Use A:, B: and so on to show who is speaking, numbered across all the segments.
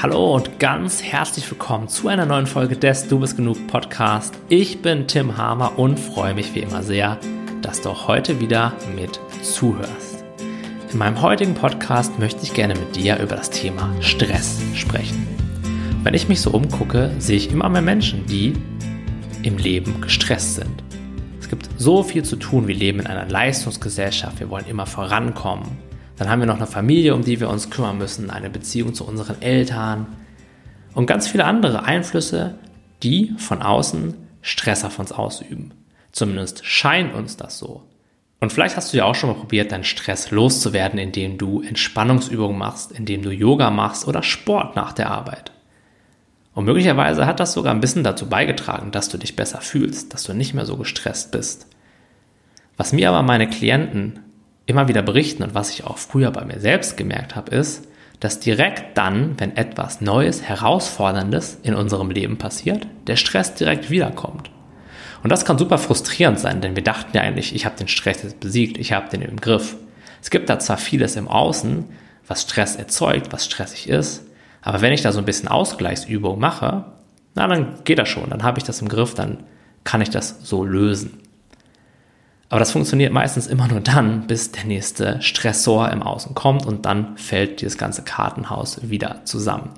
A: Hallo und ganz herzlich willkommen zu einer neuen Folge des Du bist genug Podcast. Ich bin Tim Hamer und freue mich wie immer sehr, dass du auch heute wieder mit zuhörst. In meinem heutigen Podcast möchte ich gerne mit dir über das Thema Stress sprechen. Wenn ich mich so umgucke, sehe ich immer mehr Menschen, die im Leben gestresst sind. Es gibt so viel zu tun, wir leben in einer Leistungsgesellschaft, wir wollen immer vorankommen, dann haben wir noch eine Familie, um die wir uns kümmern müssen, eine Beziehung zu unseren Eltern und ganz viele andere Einflüsse, die von außen Stress auf uns ausüben. Zumindest scheint uns das so. Und vielleicht hast du ja auch schon mal probiert, deinen Stress loszuwerden, indem du Entspannungsübungen machst, indem du Yoga machst oder Sport nach der Arbeit. Und möglicherweise hat das sogar ein bisschen dazu beigetragen, dass du dich besser fühlst, dass du nicht mehr so gestresst bist. Was mir aber meine Klienten immer wieder berichten und was ich auch früher bei mir selbst gemerkt habe, ist, dass direkt dann, wenn etwas Neues, Herausforderndes in unserem Leben passiert, der Stress direkt wiederkommt. Und das kann super frustrierend sein, denn wir dachten ja eigentlich, ich habe den Stress jetzt besiegt, ich habe den im Griff. Es gibt da zwar vieles im Außen, was Stress erzeugt, was stressig ist, aber wenn ich da so ein bisschen Ausgleichsübung mache, na, dann geht das schon, dann habe ich das im Griff, dann kann ich das so lösen. Aber das funktioniert meistens immer nur dann, bis der nächste Stressor im Außen kommt und dann fällt dieses ganze Kartenhaus wieder zusammen.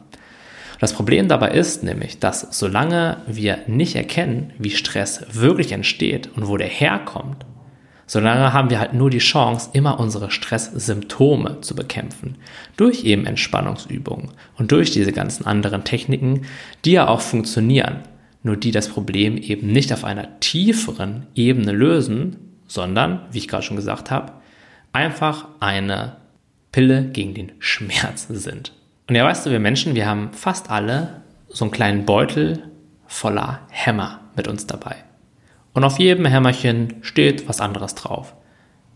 A: Das Problem dabei ist nämlich, dass solange wir nicht erkennen, wie Stress wirklich entsteht und wo der herkommt, solange haben wir halt nur die Chance, immer unsere Stresssymptome zu bekämpfen. Durch eben Entspannungsübungen und durch diese ganzen anderen Techniken, die ja auch funktionieren, nur die das Problem eben nicht auf einer tieferen Ebene lösen, sondern, wie ich gerade schon gesagt habe, einfach eine Pille gegen den Schmerz sind. Und ja, weißt du, wir Menschen, wir haben fast alle so einen kleinen Beutel voller Hämmer mit uns dabei. Und auf jedem Hämmerchen steht was anderes drauf.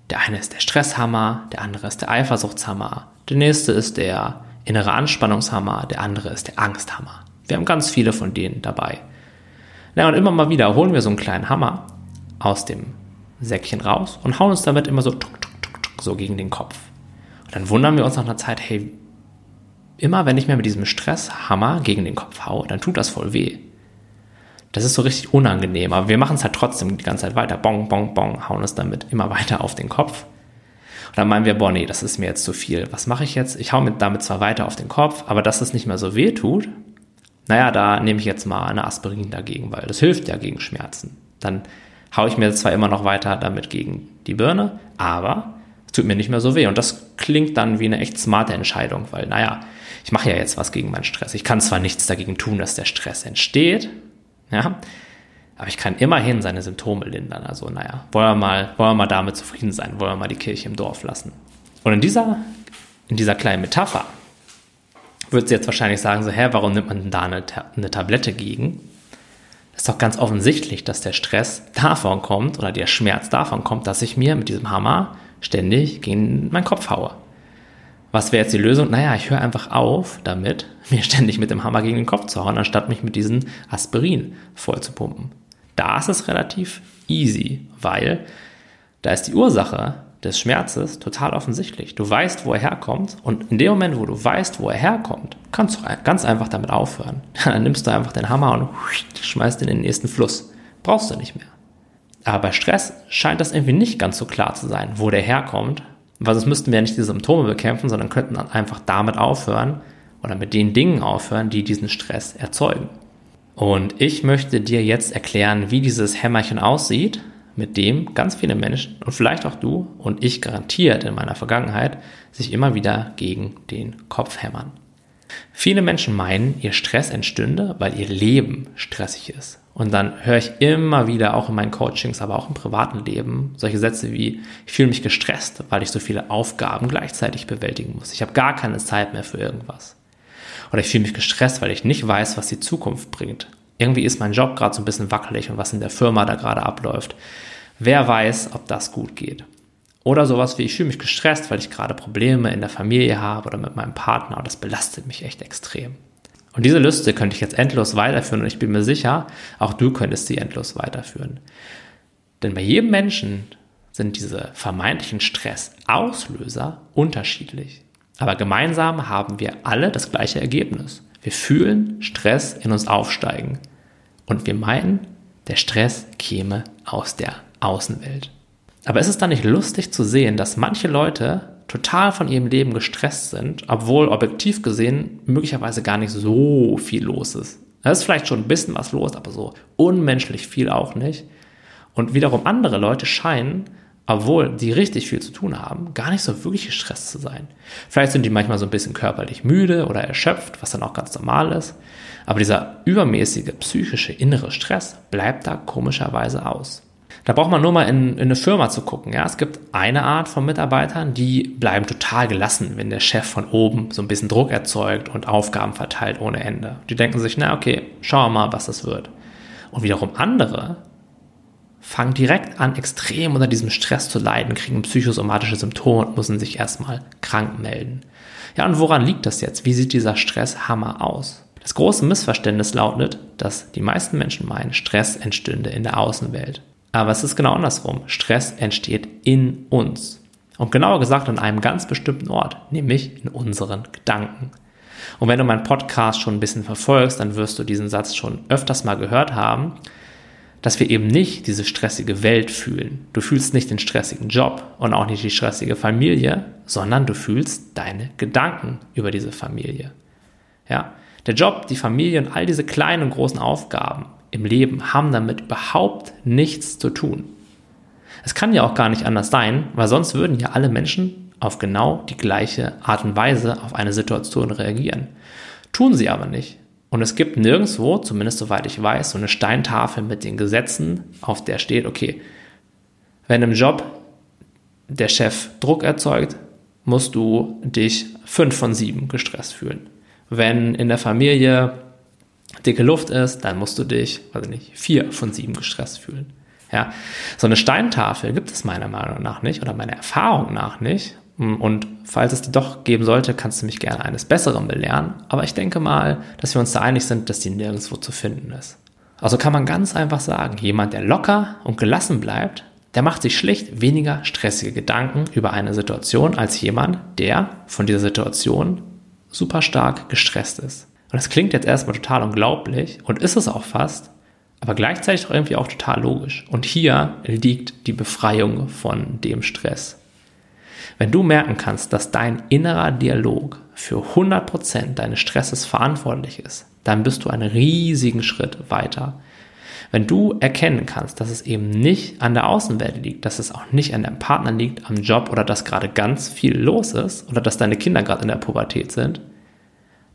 A: Der eine ist der Stresshammer, der andere ist der Eifersuchtshammer, der nächste ist der innere Anspannungshammer, der andere ist der Angsthammer. Wir haben ganz viele von denen dabei. Na, und immer mal wieder holen wir so einen kleinen Hammer aus dem Säckchen raus und hauen uns damit immer so, tuk, tuk, tuk, so gegen den Kopf. Und dann wundern wir uns nach einer Zeit, hey, immer wenn ich mir mit diesem Stresshammer gegen den Kopf haue, dann tut das voll weh. Das ist so richtig unangenehm, aber wir machen es halt trotzdem die ganze Zeit weiter. Bong, bong, bong, hauen es damit immer weiter auf den Kopf. Und dann meinen wir, boah, nee, das ist mir jetzt zu viel. Was mache ich jetzt? Ich hau mit damit zwar weiter auf den Kopf, aber dass es nicht mehr so weh tut, naja, da nehme ich jetzt mal eine Aspirin dagegen, weil das hilft ja gegen Schmerzen. Dann haue ich mir zwar immer noch weiter damit gegen die Birne, aber es tut mir nicht mehr so weh. Und das klingt dann wie eine echt smarte Entscheidung, weil, naja, ich mache ja jetzt was gegen meinen Stress. Ich kann zwar nichts dagegen tun, dass der Stress entsteht, ja, aber ich kann immerhin seine Symptome lindern. Also, naja, wollen wir mal, wollen wir mal damit zufrieden sein, wollen wir mal die Kirche im Dorf lassen. Und in dieser, in dieser kleinen Metapher wird sie jetzt wahrscheinlich sagen, so, hä, warum nimmt man da eine, eine Tablette gegen? Ist doch ganz offensichtlich, dass der Stress davon kommt oder der Schmerz davon kommt, dass ich mir mit diesem Hammer ständig gegen meinen Kopf haue. Was wäre jetzt die Lösung? Naja, ich höre einfach auf damit, mir ständig mit dem Hammer gegen den Kopf zu hauen, anstatt mich mit diesem Aspirin voll zu pumpen. Da ist es relativ easy, weil da ist die Ursache des Schmerzes total offensichtlich. Du weißt, wo er herkommt und in dem Moment, wo du weißt, wo er herkommt, kannst du ganz einfach damit aufhören. Dann nimmst du einfach den Hammer und schmeißt ihn in den nächsten Fluss. Brauchst du nicht mehr. Aber bei Stress scheint das irgendwie nicht ganz so klar zu sein, wo der herkommt. Weil sonst müssten wir ja nicht die Symptome bekämpfen, sondern könnten einfach damit aufhören oder mit den Dingen aufhören, die diesen Stress erzeugen. Und ich möchte dir jetzt erklären, wie dieses Hämmerchen aussieht mit dem ganz viele Menschen und vielleicht auch du und ich garantiert in meiner Vergangenheit sich immer wieder gegen den Kopf hämmern. Viele Menschen meinen, ihr Stress entstünde, weil ihr Leben stressig ist. Und dann höre ich immer wieder, auch in meinen Coachings, aber auch im privaten Leben, solche Sätze wie, ich fühle mich gestresst, weil ich so viele Aufgaben gleichzeitig bewältigen muss. Ich habe gar keine Zeit mehr für irgendwas. Oder ich fühle mich gestresst, weil ich nicht weiß, was die Zukunft bringt irgendwie ist mein Job gerade so ein bisschen wackelig und was in der Firma da gerade abläuft. Wer weiß, ob das gut geht. Oder sowas wie, ich fühle mich gestresst, weil ich gerade Probleme in der Familie habe oder mit meinem Partner und das belastet mich echt extrem. Und diese Liste könnte ich jetzt endlos weiterführen und ich bin mir sicher, auch du könntest sie endlos weiterführen. Denn bei jedem Menschen sind diese vermeintlichen Stressauslöser unterschiedlich. Aber gemeinsam haben wir alle das gleiche Ergebnis. Wir fühlen Stress in uns aufsteigen und wir meinen, der Stress käme aus der Außenwelt. Aber ist es dann nicht lustig zu sehen, dass manche Leute total von ihrem Leben gestresst sind, obwohl objektiv gesehen möglicherweise gar nicht so viel los ist. Da ist vielleicht schon ein bisschen was los, aber so unmenschlich viel auch nicht. Und wiederum andere Leute scheinen, obwohl die richtig viel zu tun haben, gar nicht so wirklich gestresst zu sein. Vielleicht sind die manchmal so ein bisschen körperlich müde oder erschöpft, was dann auch ganz normal ist. Aber dieser übermäßige psychische innere Stress bleibt da komischerweise aus. Da braucht man nur mal in, in, eine Firma zu gucken. Ja, es gibt eine Art von Mitarbeitern, die bleiben total gelassen, wenn der Chef von oben so ein bisschen Druck erzeugt und Aufgaben verteilt ohne Ende. Die denken sich, na okay, schauen wir mal, was das wird. Und wiederum andere fangen direkt an, extrem unter diesem Stress zu leiden, kriegen psychosomatische Symptome und müssen sich erstmal krank melden. Ja, und woran liegt das jetzt? Wie sieht dieser Stresshammer aus? Das große Missverständnis lautet, dass die meisten Menschen meinen, Stress entstünde in der Außenwelt. Aber es ist genau andersrum. Stress entsteht in uns. Und genauer gesagt an einem ganz bestimmten Ort, nämlich in unseren Gedanken. Und wenn du meinen Podcast schon ein bisschen verfolgst, dann wirst du diesen Satz schon öfters mal gehört haben, dass wir eben nicht diese stressige Welt fühlen. Du fühlst nicht den stressigen Job und auch nicht die stressige Familie, sondern du fühlst deine Gedanken über diese Familie. Ja, der Job, die Familie und all diese kleinen und großen Aufgaben, im Leben haben damit überhaupt nichts zu tun. Es kann ja auch gar nicht anders sein, weil sonst würden ja alle Menschen auf genau die gleiche Art und Weise auf eine Situation reagieren. Tun sie aber nicht. Und es gibt nirgendwo, zumindest soweit ich weiß, so eine Steintafel mit den Gesetzen, auf der steht, okay, wenn im Job der Chef Druck erzeugt, musst du dich fünf von sieben gestresst fühlen. Wenn in der Familie dicke Luft ist, dann musst du dich, weiß ich nicht, vier von sieben gestresst fühlen. Ja, so eine Steintafel gibt es meiner Meinung nach nicht oder meiner Erfahrung nach nicht. Und falls es die doch geben sollte, kannst du mich gerne eines Besseren belehren. Aber ich denke mal, dass wir uns da einig sind, dass die nirgendwo zu finden ist. Also kann man ganz einfach sagen, jemand, der locker und gelassen bleibt, der macht sich schlicht weniger stressige Gedanken über eine Situation als jemand, der von dieser Situation super stark gestresst ist. Und das klingt jetzt erstmal total unglaublich und ist es auch fast, aber gleichzeitig auch irgendwie auch total logisch. Und hier liegt die Befreiung von dem Stress. Wenn du merken kannst, dass dein innerer Dialog für 100% deines Stresses verantwortlich ist, dann bist du einen riesigen Schritt weiter. Wenn du erkennen kannst, dass es eben nicht an der Außenwelt liegt, dass es auch nicht an deinem Partner liegt, am Job oder dass gerade ganz viel los ist oder dass deine Kinder gerade in der Pubertät sind,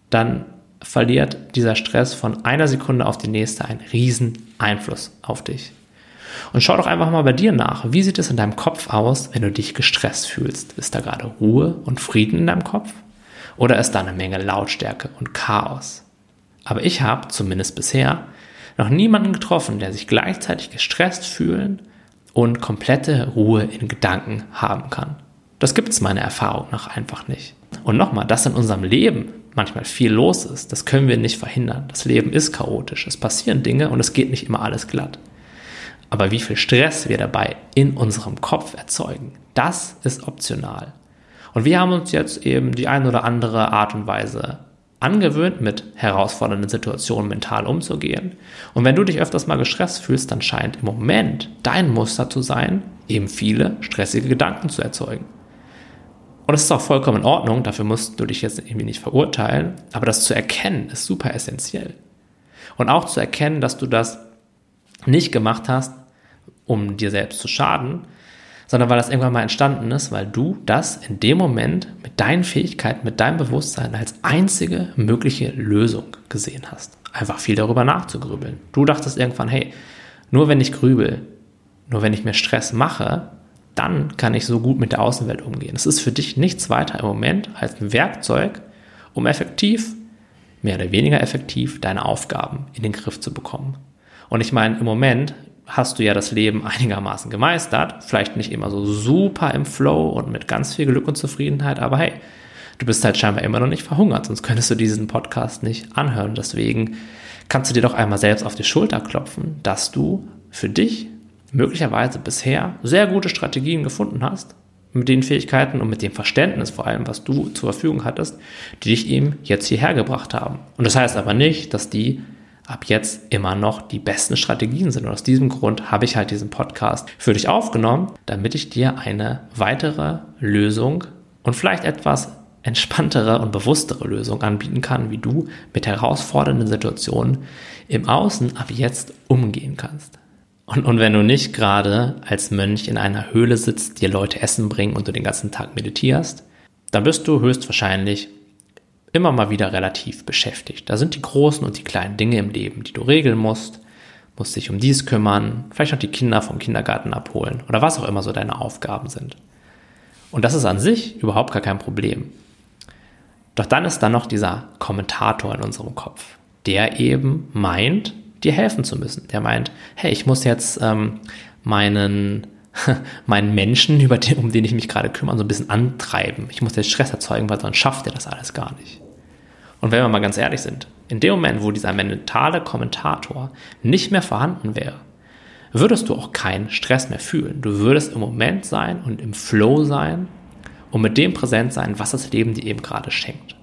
A: dann verliert dieser Stress von einer Sekunde auf die nächste einen riesen Einfluss auf dich. Und schau doch einfach mal bei dir nach. Wie sieht es in deinem Kopf aus, wenn du dich gestresst fühlst? Ist da gerade Ruhe und Frieden in deinem Kopf? Oder ist da eine Menge Lautstärke und Chaos? Aber ich habe, zumindest bisher, noch niemanden getroffen, der sich gleichzeitig gestresst fühlen und komplette Ruhe in Gedanken haben kann. Das gibt es meiner Erfahrung nach einfach nicht. Und nochmal, das in unserem Leben manchmal viel los ist, das können wir nicht verhindern. Das Leben ist chaotisch, es passieren Dinge und es geht nicht immer alles glatt. Aber wie viel Stress wir dabei in unserem Kopf erzeugen, das ist optional. Und wir haben uns jetzt eben die ein oder andere Art und Weise angewöhnt, mit herausfordernden Situationen mental umzugehen. Und wenn du dich öfters mal gestresst fühlst, dann scheint im Moment dein Muster zu sein, eben viele stressige Gedanken zu erzeugen. Und das ist auch vollkommen in Ordnung, dafür musst du dich jetzt irgendwie nicht verurteilen, aber das zu erkennen ist super essentiell. Und auch zu erkennen, dass du das nicht gemacht hast, um dir selbst zu schaden, sondern weil das irgendwann mal entstanden ist, weil du das in dem Moment mit deinen Fähigkeiten, mit deinem Bewusstsein als einzige mögliche Lösung gesehen hast. Einfach viel darüber nachzugrübeln. Du dachtest irgendwann, hey, nur wenn ich grübel, nur wenn ich mir Stress mache, dann kann ich so gut mit der Außenwelt umgehen. Es ist für dich nichts weiter im Moment als ein Werkzeug, um effektiv, mehr oder weniger effektiv, deine Aufgaben in den Griff zu bekommen. Und ich meine, im Moment hast du ja das Leben einigermaßen gemeistert, vielleicht nicht immer so super im Flow und mit ganz viel Glück und Zufriedenheit, aber hey, du bist halt scheinbar immer noch nicht verhungert, sonst könntest du diesen Podcast nicht anhören. Deswegen kannst du dir doch einmal selbst auf die Schulter klopfen, dass du für dich möglicherweise bisher sehr gute Strategien gefunden hast, mit den Fähigkeiten und mit dem Verständnis vor allem, was du zur Verfügung hattest, die dich eben jetzt hierher gebracht haben. Und das heißt aber nicht, dass die ab jetzt immer noch die besten Strategien sind. Und aus diesem Grund habe ich halt diesen Podcast für dich aufgenommen, damit ich dir eine weitere Lösung und vielleicht etwas entspanntere und bewusstere Lösung anbieten kann, wie du mit herausfordernden Situationen im Außen ab jetzt umgehen kannst. Und, und wenn du nicht gerade als Mönch in einer Höhle sitzt, dir Leute Essen bringen und du den ganzen Tag meditierst, dann bist du höchstwahrscheinlich immer mal wieder relativ beschäftigt. Da sind die großen und die kleinen Dinge im Leben, die du regeln musst, musst dich um dies kümmern, vielleicht noch die Kinder vom Kindergarten abholen oder was auch immer so deine Aufgaben sind. Und das ist an sich überhaupt gar kein Problem. Doch dann ist da noch dieser Kommentator in unserem Kopf, der eben meint, dir helfen zu müssen. Der meint, hey, ich muss jetzt ähm, meinen meinen Menschen, über den, um den ich mich gerade kümmere, so ein bisschen antreiben. Ich muss jetzt Stress erzeugen, weil sonst schafft er das alles gar nicht. Und wenn wir mal ganz ehrlich sind, in dem Moment, wo dieser mentale Kommentator nicht mehr vorhanden wäre, würdest du auch keinen Stress mehr fühlen. Du würdest im Moment sein und im Flow sein und mit dem präsent sein, was das Leben dir eben gerade schenkt.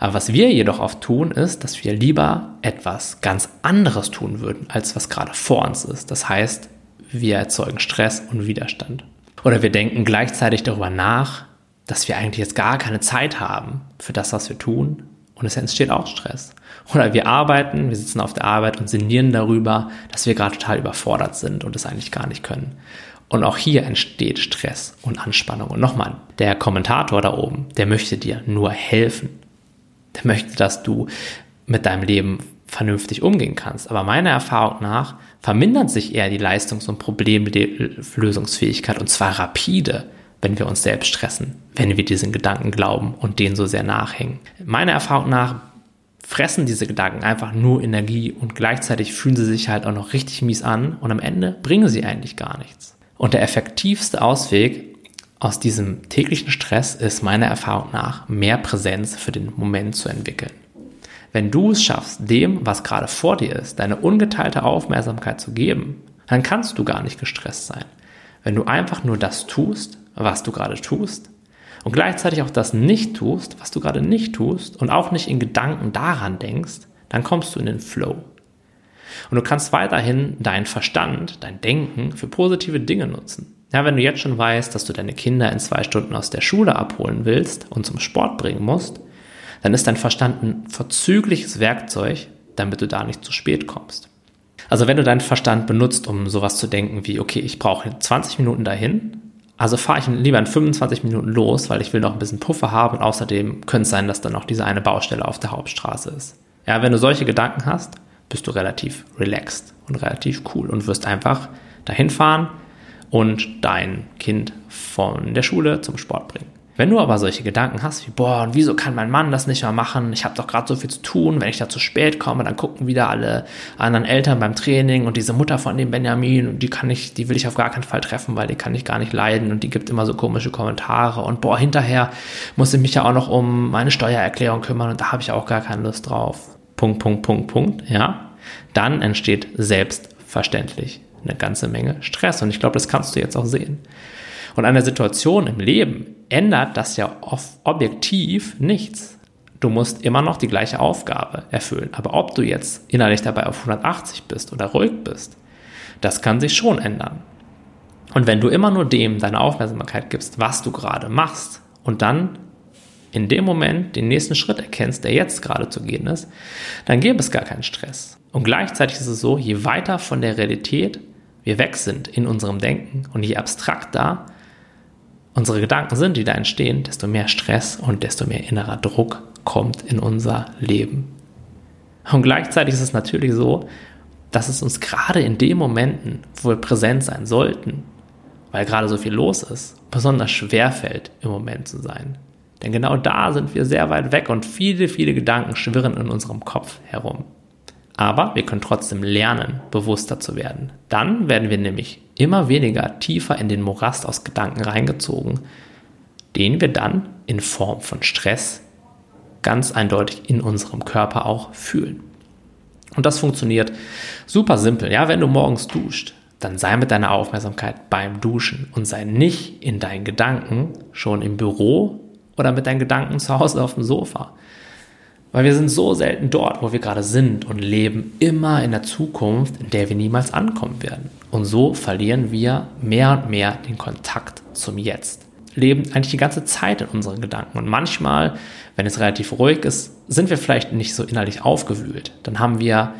A: Aber was wir jedoch oft tun, ist, dass wir lieber etwas ganz anderes tun würden, als was gerade vor uns ist. Das heißt, wir erzeugen Stress und Widerstand. Oder wir denken gleichzeitig darüber nach, dass wir eigentlich jetzt gar keine Zeit haben für das, was wir tun. Und es entsteht auch Stress. Oder wir arbeiten, wir sitzen auf der Arbeit und sinnieren darüber, dass wir gerade total überfordert sind und es eigentlich gar nicht können. Und auch hier entsteht Stress und Anspannung. Und nochmal, der Kommentator da oben, der möchte dir nur helfen. Der möchte, dass du mit deinem Leben vernünftig umgehen kannst. Aber meiner Erfahrung nach vermindert sich eher die Leistungs- und Problemlösungsfähigkeit und zwar rapide, wenn wir uns selbst stressen, wenn wir diesen Gedanken glauben und denen so sehr nachhängen. Meiner Erfahrung nach fressen diese Gedanken einfach nur Energie und gleichzeitig fühlen sie sich halt auch noch richtig mies an und am Ende bringen sie eigentlich gar nichts. Und der effektivste Ausweg aus diesem täglichen Stress ist meiner Erfahrung nach mehr Präsenz für den Moment zu entwickeln. Wenn du es schaffst, dem, was gerade vor dir ist, deine ungeteilte Aufmerksamkeit zu geben, dann kannst du gar nicht gestresst sein. Wenn du einfach nur das tust, was du gerade tust, und gleichzeitig auch das nicht tust, was du gerade nicht tust, und auch nicht in Gedanken daran denkst, dann kommst du in den Flow. Und du kannst weiterhin deinen Verstand, dein Denken für positive Dinge nutzen. Ja, wenn du jetzt schon weißt, dass du deine Kinder in zwei Stunden aus der Schule abholen willst und zum Sport bringen musst, dann ist dein Verstand ein verzügliches Werkzeug, damit du da nicht zu spät kommst. Also wenn du deinen Verstand benutzt, um sowas zu denken wie, okay, ich brauche 20 Minuten dahin, also fahre ich lieber in 25 Minuten los, weil ich will noch ein bisschen Puffer haben und außerdem könnte es sein, dass dann noch diese eine Baustelle auf der Hauptstraße ist. Ja, wenn du solche Gedanken hast, bist du relativ relaxed und relativ cool und wirst einfach dahin fahren und dein Kind von der Schule zum Sport bringen. Wenn du aber solche Gedanken hast wie, boah, und wieso kann mein Mann das nicht mehr machen? Ich habe doch gerade so viel zu tun. Wenn ich da zu spät komme, dann gucken wieder alle anderen Eltern beim Training und diese Mutter von dem Benjamin, und die kann ich, die will ich auf gar keinen Fall treffen, weil die kann ich gar nicht leiden und die gibt immer so komische Kommentare. Und boah, hinterher muss ich mich ja auch noch um meine Steuererklärung kümmern und da habe ich auch gar keine Lust drauf. Punkt, Punkt, Punkt, Punkt, ja. Dann entsteht selbstverständlich eine ganze Menge Stress. Und ich glaube, das kannst du jetzt auch sehen. Und an der Situation im Leben ändert das ja objektiv nichts. Du musst immer noch die gleiche Aufgabe erfüllen. Aber ob du jetzt innerlich dabei auf 180 bist oder ruhig bist, das kann sich schon ändern. Und wenn du immer nur dem deine Aufmerksamkeit gibst, was du gerade machst, und dann in dem Moment den nächsten Schritt erkennst, der jetzt gerade zu gehen ist, dann gäbe es gar keinen Stress. Und gleichzeitig ist es so, je weiter von der Realität wir weg sind in unserem Denken und je abstrakter unsere Gedanken sind, die da entstehen, desto mehr Stress und desto mehr innerer Druck kommt in unser Leben. Und gleichzeitig ist es natürlich so, dass es uns gerade in den Momenten, wo wir präsent sein sollten, weil gerade so viel los ist, besonders schwer fällt, im Moment zu sein. Denn genau da sind wir sehr weit weg und viele, viele Gedanken schwirren in unserem Kopf herum. Aber wir können trotzdem lernen, bewusster zu werden. Dann werden wir nämlich immer weniger tiefer in den Morast aus Gedanken reingezogen, den wir dann in Form von Stress ganz eindeutig in unserem Körper auch fühlen. Und das funktioniert super simpel. Ja, wenn du morgens duscht, dann sei mit deiner Aufmerksamkeit beim Duschen und sei nicht in deinen Gedanken schon im Büro oder mit deinen Gedanken zu Hause auf dem Sofa. Weil wir sind so selten dort, wo wir gerade sind und leben immer in der Zukunft, in der wir niemals ankommen werden. Und so verlieren wir mehr und mehr den Kontakt zum Jetzt. Leben eigentlich die ganze Zeit in unseren Gedanken. Und manchmal, wenn es relativ ruhig ist, sind wir vielleicht nicht so innerlich aufgewühlt. Dann haben wir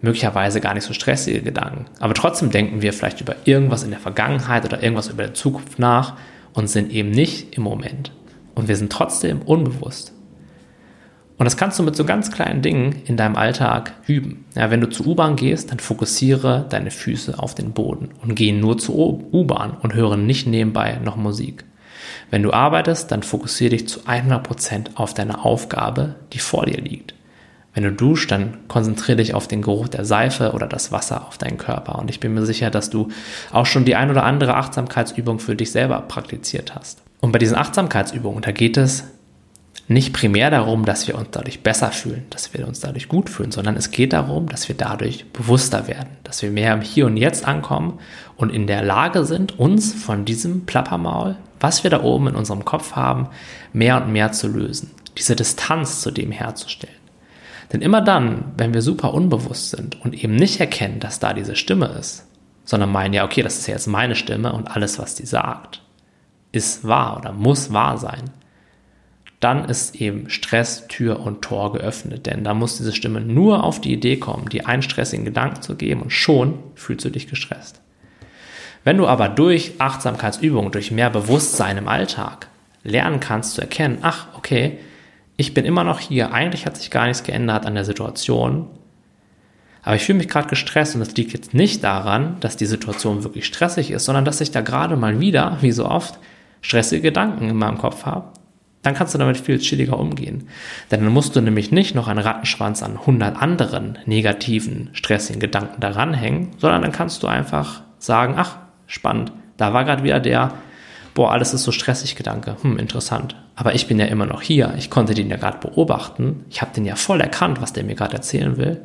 A: möglicherweise gar nicht so stressige Gedanken. Aber trotzdem denken wir vielleicht über irgendwas in der Vergangenheit oder irgendwas über die Zukunft nach und sind eben nicht im Moment. Und wir sind trotzdem unbewusst. Und das kannst du mit so ganz kleinen Dingen in deinem Alltag üben. Ja, wenn du zur U-Bahn gehst, dann fokussiere deine Füße auf den Boden und geh nur zur U-Bahn und höre nicht nebenbei noch Musik. Wenn du arbeitest, dann fokussiere dich zu 100% auf deine Aufgabe, die vor dir liegt. Wenn du duschst, dann konzentriere dich auf den Geruch der Seife oder das Wasser auf deinen Körper. Und ich bin mir sicher, dass du auch schon die ein oder andere Achtsamkeitsübung für dich selber praktiziert hast. Und bei diesen Achtsamkeitsübungen, da geht es nicht primär darum, dass wir uns dadurch besser fühlen, dass wir uns dadurch gut fühlen, sondern es geht darum, dass wir dadurch bewusster werden, dass wir mehr im Hier und Jetzt ankommen und in der Lage sind, uns von diesem Plappermaul, was wir da oben in unserem Kopf haben, mehr und mehr zu lösen, diese Distanz zu dem herzustellen. Denn immer dann, wenn wir super unbewusst sind und eben nicht erkennen, dass da diese Stimme ist, sondern meinen, ja, okay, das ist ja jetzt meine Stimme und alles, was die sagt, ist wahr oder muss wahr sein, dann ist eben Stress, Tür und Tor geöffnet. Denn da muss diese Stimme nur auf die Idee kommen, dir einen stressigen Gedanken zu geben und schon fühlst du dich gestresst. Wenn du aber durch Achtsamkeitsübungen, durch mehr Bewusstsein im Alltag lernen kannst zu erkennen, ach, okay, ich bin immer noch hier, eigentlich hat sich gar nichts geändert an der Situation, aber ich fühle mich gerade gestresst und das liegt jetzt nicht daran, dass die Situation wirklich stressig ist, sondern dass ich da gerade mal wieder, wie so oft, stressige Gedanken in meinem Kopf habe dann kannst du damit viel chilliger umgehen. Denn dann musst du nämlich nicht noch einen Rattenschwanz an 100 anderen negativen, stressigen Gedanken daran hängen, sondern dann kannst du einfach sagen, ach, spannend, da war gerade wieder der, boah, alles ist so stressig Gedanke, hm, interessant. Aber ich bin ja immer noch hier, ich konnte den ja gerade beobachten, ich habe den ja voll erkannt, was der mir gerade erzählen will.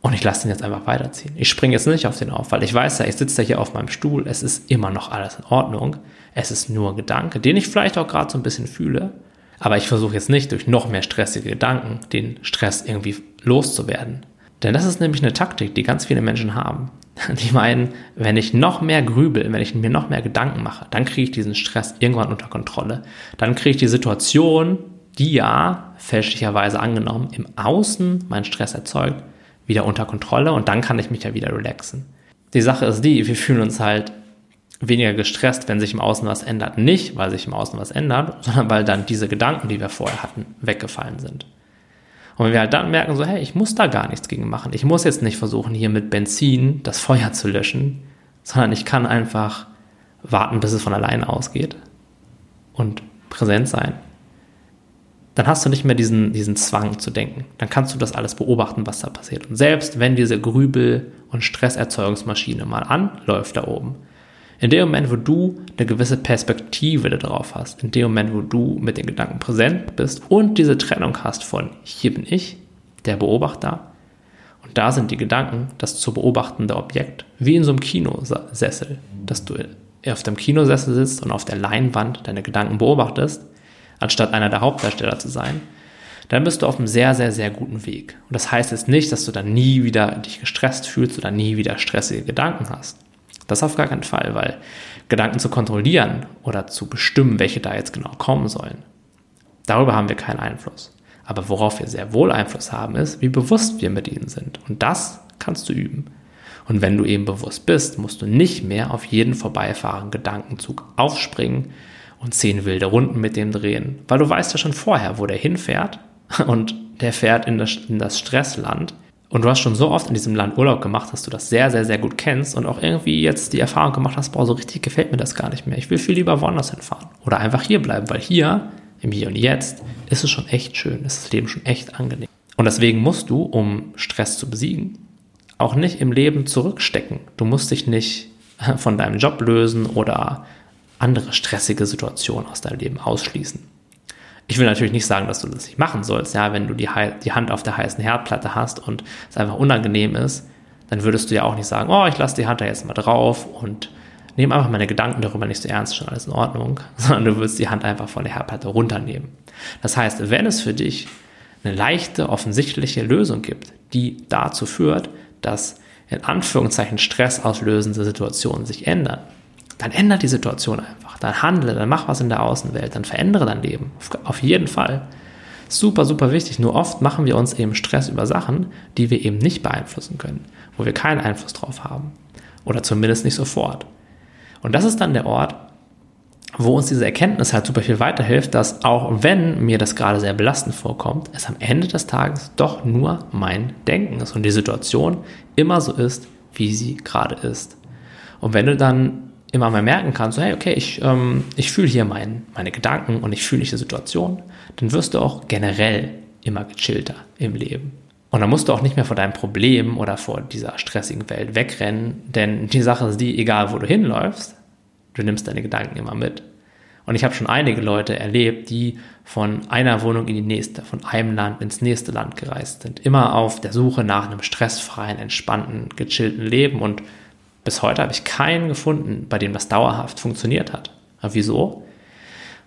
A: Und ich lasse den jetzt einfach weiterziehen. Ich springe jetzt nicht auf den auf, weil ich weiß ja, ich sitze da hier auf meinem Stuhl, es ist immer noch alles in Ordnung. Es ist nur Gedanke, den ich vielleicht auch gerade so ein bisschen fühle. Aber ich versuche jetzt nicht durch noch mehr stressige Gedanken den Stress irgendwie loszuwerden. Denn das ist nämlich eine Taktik, die ganz viele Menschen haben. Die meinen, wenn ich noch mehr grübel, wenn ich mir noch mehr Gedanken mache, dann kriege ich diesen Stress irgendwann unter Kontrolle. Dann kriege ich die Situation, die ja fälschlicherweise angenommen im Außen meinen Stress erzeugt, wieder unter Kontrolle und dann kann ich mich ja wieder relaxen. Die Sache ist die, wir fühlen uns halt weniger gestresst, wenn sich im Außen was ändert. Nicht, weil sich im Außen was ändert, sondern weil dann diese Gedanken, die wir vorher hatten, weggefallen sind. Und wenn wir halt dann merken, so, hey, ich muss da gar nichts gegen machen. Ich muss jetzt nicht versuchen, hier mit Benzin das Feuer zu löschen, sondern ich kann einfach warten, bis es von alleine ausgeht und präsent sein. Dann hast du nicht mehr diesen, diesen Zwang zu denken. Dann kannst du das alles beobachten, was da passiert. Und selbst wenn diese Grübel- und Stresserzeugungsmaschine mal anläuft da oben, in dem Moment, wo du eine gewisse Perspektive darauf hast, in dem Moment, wo du mit den Gedanken präsent bist und diese Trennung hast von hier bin ich, der Beobachter, und da sind die Gedanken, das zu beobachtende Objekt, wie in so einem Kinosessel, dass du auf dem Kinosessel sitzt und auf der Leinwand deine Gedanken beobachtest, anstatt einer der Hauptdarsteller zu sein, dann bist du auf einem sehr, sehr, sehr guten Weg. Und das heißt jetzt nicht, dass du dann nie wieder dich gestresst fühlst oder nie wieder stressige Gedanken hast. Das auf gar keinen Fall, weil Gedanken zu kontrollieren oder zu bestimmen, welche da jetzt genau kommen sollen, darüber haben wir keinen Einfluss. Aber worauf wir sehr wohl Einfluss haben, ist, wie bewusst wir mit ihnen sind. Und das kannst du üben. Und wenn du eben bewusst bist, musst du nicht mehr auf jeden vorbeifahrenden Gedankenzug aufspringen und zehn wilde Runden mit dem drehen, weil du weißt ja schon vorher, wo der hinfährt und der fährt in das, in das Stressland und du hast schon so oft in diesem Land Urlaub gemacht, dass du das sehr, sehr, sehr gut kennst und auch irgendwie jetzt die Erfahrung gemacht hast, boah, so richtig gefällt mir das gar nicht mehr. Ich will viel lieber woanders hinfahren. Oder einfach hier bleiben, weil hier, im Hier und Jetzt, ist es schon echt schön, ist das Leben schon echt angenehm. Und deswegen musst du, um Stress zu besiegen, auch nicht im Leben zurückstecken. Du musst dich nicht von deinem Job lösen oder andere stressige Situationen aus deinem Leben ausschließen. Ich will natürlich nicht sagen, dass du das nicht machen sollst. Ja, wenn du die, die Hand auf der heißen Herdplatte hast und es einfach unangenehm ist, dann würdest du ja auch nicht sagen, oh, ich lasse die Hand da jetzt mal drauf und nehme einfach meine Gedanken darüber nicht so ernst, schon alles in Ordnung, sondern du würdest die Hand einfach von der Herdplatte runternehmen. Das heißt, wenn es für dich eine leichte, offensichtliche Lösung gibt, die dazu führt, dass in Anführungszeichen stressauslösende Situationen sich ändern, dann ändert die Situation einfach. Dann handle, dann mach was in der Außenwelt, dann verändere dein Leben. Auf jeden Fall. Super, super wichtig. Nur oft machen wir uns eben Stress über Sachen, die wir eben nicht beeinflussen können, wo wir keinen Einfluss drauf haben. Oder zumindest nicht sofort. Und das ist dann der Ort, wo uns diese Erkenntnis halt super viel weiterhilft, dass auch wenn mir das gerade sehr belastend vorkommt, es am Ende des Tages doch nur mein Denken ist und die Situation immer so ist, wie sie gerade ist. Und wenn du dann immer mal merken kannst, so, hey, okay, ich, ähm, ich fühle hier mein, meine Gedanken und ich fühle die Situation, dann wirst du auch generell immer gechillter im Leben. Und dann musst du auch nicht mehr vor deinem Problem oder vor dieser stressigen Welt wegrennen, denn die Sache ist die, egal wo du hinläufst, du nimmst deine Gedanken immer mit. Und ich habe schon einige Leute erlebt, die von einer Wohnung in die nächste, von einem Land ins nächste Land gereist sind, immer auf der Suche nach einem stressfreien, entspannten, gechillten Leben und bis heute habe ich keinen gefunden, bei dem das dauerhaft funktioniert hat. Aber wieso?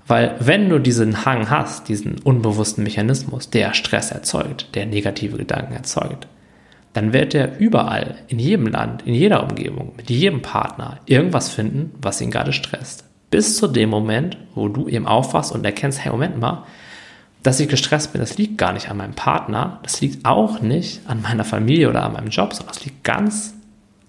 A: Weil wenn du diesen Hang hast, diesen unbewussten Mechanismus, der Stress erzeugt, der negative Gedanken erzeugt, dann wird er überall, in jedem Land, in jeder Umgebung, mit jedem Partner irgendwas finden, was ihn gerade stresst. Bis zu dem Moment, wo du eben aufwachst und erkennst, hey, Moment mal, dass ich gestresst bin, das liegt gar nicht an meinem Partner, das liegt auch nicht an meiner Familie oder an meinem Job, sondern das liegt ganz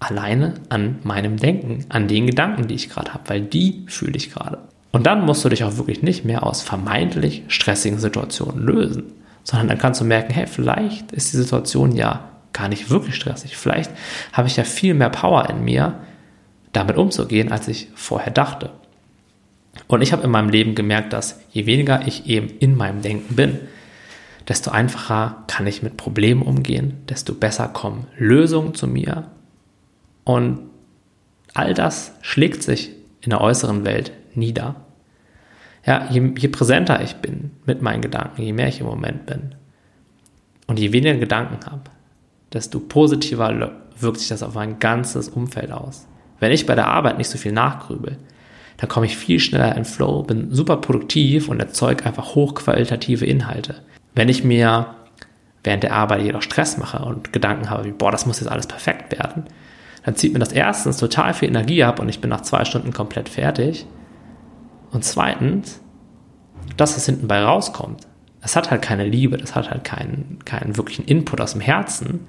A: alleine an meinem Denken, an den Gedanken, die ich gerade habe, weil die fühle ich gerade. Und dann musst du dich auch wirklich nicht mehr aus vermeintlich stressigen Situationen lösen, sondern dann kannst du merken, hey, vielleicht ist die Situation ja gar nicht wirklich stressig. Vielleicht habe ich ja viel mehr Power in mir, damit umzugehen, als ich vorher dachte. Und ich habe in meinem Leben gemerkt, dass je weniger ich eben in meinem Denken bin, desto einfacher kann ich mit Problemen umgehen, desto besser kommen Lösungen zu mir und all das schlägt sich in der äußeren Welt nieder. Ja, je, je präsenter ich bin mit meinen Gedanken, je mehr ich im Moment bin und je weniger Gedanken habe, desto positiver wirkt sich das auf mein ganzes Umfeld aus. Wenn ich bei der Arbeit nicht so viel nachgrübel, dann komme ich viel schneller in Flow, bin super produktiv und erzeuge einfach hochqualitative Inhalte. Wenn ich mir während der Arbeit jedoch Stress mache und Gedanken habe wie, boah, das muss jetzt alles perfekt werden, dann zieht mir das erstens total viel Energie ab und ich bin nach zwei Stunden komplett fertig. Und zweitens, das, was hinten bei rauskommt, das hat halt keine Liebe, das hat halt keinen, keinen wirklichen Input aus dem Herzen,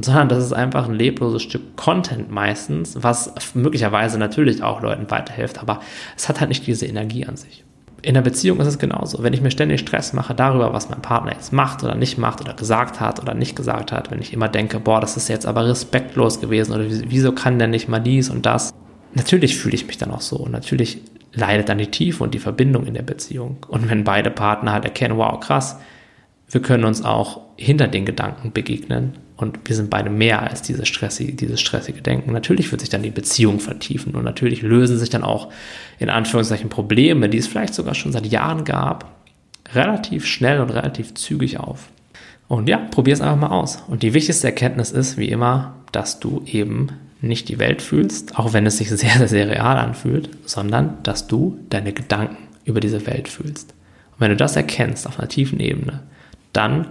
A: sondern das ist einfach ein lebloses Stück Content meistens, was möglicherweise natürlich auch Leuten weiterhilft, aber es hat halt nicht diese Energie an sich in der Beziehung ist es genauso. Wenn ich mir ständig Stress mache darüber, was mein Partner jetzt macht oder nicht macht oder gesagt hat oder nicht gesagt hat, wenn ich immer denke, boah, das ist jetzt aber respektlos gewesen oder wieso kann der nicht mal dies und das, natürlich fühle ich mich dann auch so und natürlich leidet dann die Tiefe und die Verbindung in der Beziehung. Und wenn beide Partner halt erkennen, wow, krass, wir können uns auch hinter den Gedanken begegnen und wir sind beide mehr als dieses stressige, dieses stressige Denken. Natürlich wird sich dann die Beziehung vertiefen und natürlich lösen sich dann auch in Anführungszeichen Probleme, die es vielleicht sogar schon seit Jahren gab, relativ schnell und relativ zügig auf. Und ja, probier es einfach mal aus. Und die wichtigste Erkenntnis ist, wie immer, dass du eben nicht die Welt fühlst, auch wenn es sich sehr, sehr, sehr real anfühlt, sondern dass du deine Gedanken über diese Welt fühlst. Und wenn du das erkennst auf einer tiefen Ebene, dann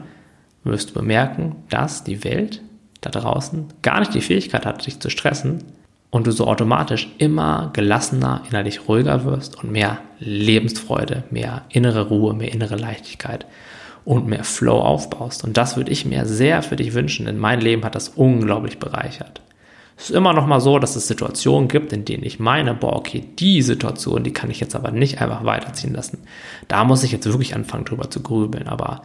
A: wirst du bemerken, dass die Welt da draußen gar nicht die Fähigkeit hat, dich zu stressen und du so automatisch immer gelassener, innerlich ruhiger wirst und mehr Lebensfreude, mehr innere Ruhe, mehr innere Leichtigkeit und mehr Flow aufbaust. Und das würde ich mir sehr für dich wünschen, denn mein Leben hat das unglaublich bereichert. Es ist immer noch mal so, dass es Situationen gibt, in denen ich meine, boah, okay, die Situation, die kann ich jetzt aber nicht einfach weiterziehen lassen. Da muss ich jetzt wirklich anfangen, drüber zu grübeln. Aber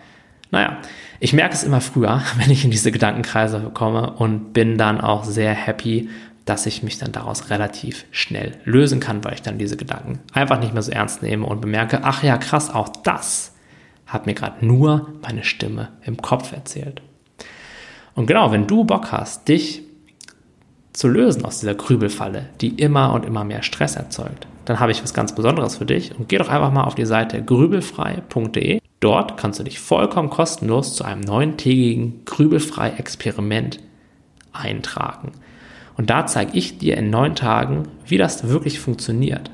A: naja, ich merke es immer früher, wenn ich in diese Gedankenkreise komme und bin dann auch sehr happy, dass ich mich dann daraus relativ schnell lösen kann, weil ich dann diese Gedanken einfach nicht mehr so ernst nehme und bemerke, ach ja, krass, auch das hat mir gerade nur meine Stimme im Kopf erzählt. Und genau, wenn du Bock hast, dich zu lösen aus dieser Grübelfalle, die immer und immer mehr Stress erzeugt, dann habe ich was ganz Besonderes für dich und geh doch einfach mal auf die Seite grübelfrei.de Dort kannst du dich vollkommen kostenlos zu einem neuntägigen Grübelfrei-Experiment eintragen. Und da zeige ich dir in neun Tagen, wie das wirklich funktioniert.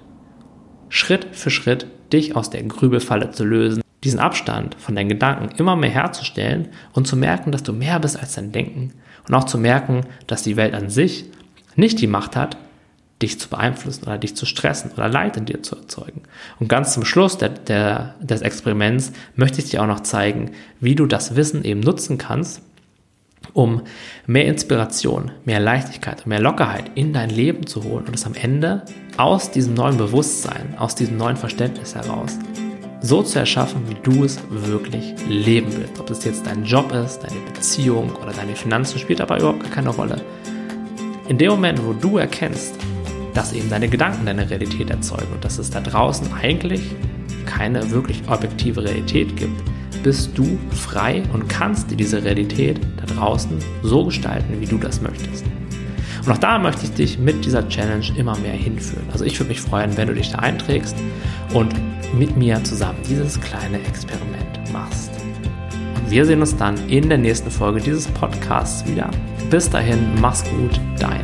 A: Schritt für Schritt dich aus der Grübelfalle zu lösen, diesen Abstand von deinen Gedanken immer mehr herzustellen und zu merken, dass du mehr bist als dein Denken und auch zu merken, dass die Welt an sich nicht die Macht hat, dich zu beeinflussen oder dich zu stressen oder Leid in dir zu erzeugen. Und ganz zum Schluss der, der, des Experiments möchte ich dir auch noch zeigen, wie du das Wissen eben nutzen kannst, um mehr Inspiration, mehr Leichtigkeit und mehr Lockerheit in dein Leben zu holen und es am Ende aus diesem neuen Bewusstsein, aus diesem neuen Verständnis heraus so zu erschaffen, wie du es wirklich leben willst. Ob es jetzt dein Job ist, deine Beziehung oder deine Finanzen, spielt aber überhaupt keine Rolle. In dem Moment, wo du erkennst, dass eben deine Gedanken deine Realität erzeugen und dass es da draußen eigentlich keine wirklich objektive Realität gibt, bist du frei und kannst dir diese Realität da draußen so gestalten, wie du das möchtest. Und auch da möchte ich dich mit dieser Challenge immer mehr hinführen. Also ich würde mich freuen, wenn du dich da einträgst und mit mir zusammen dieses kleine Experiment machst. Und wir sehen uns dann in der nächsten Folge dieses Podcasts wieder. Bis dahin, mach's gut, dein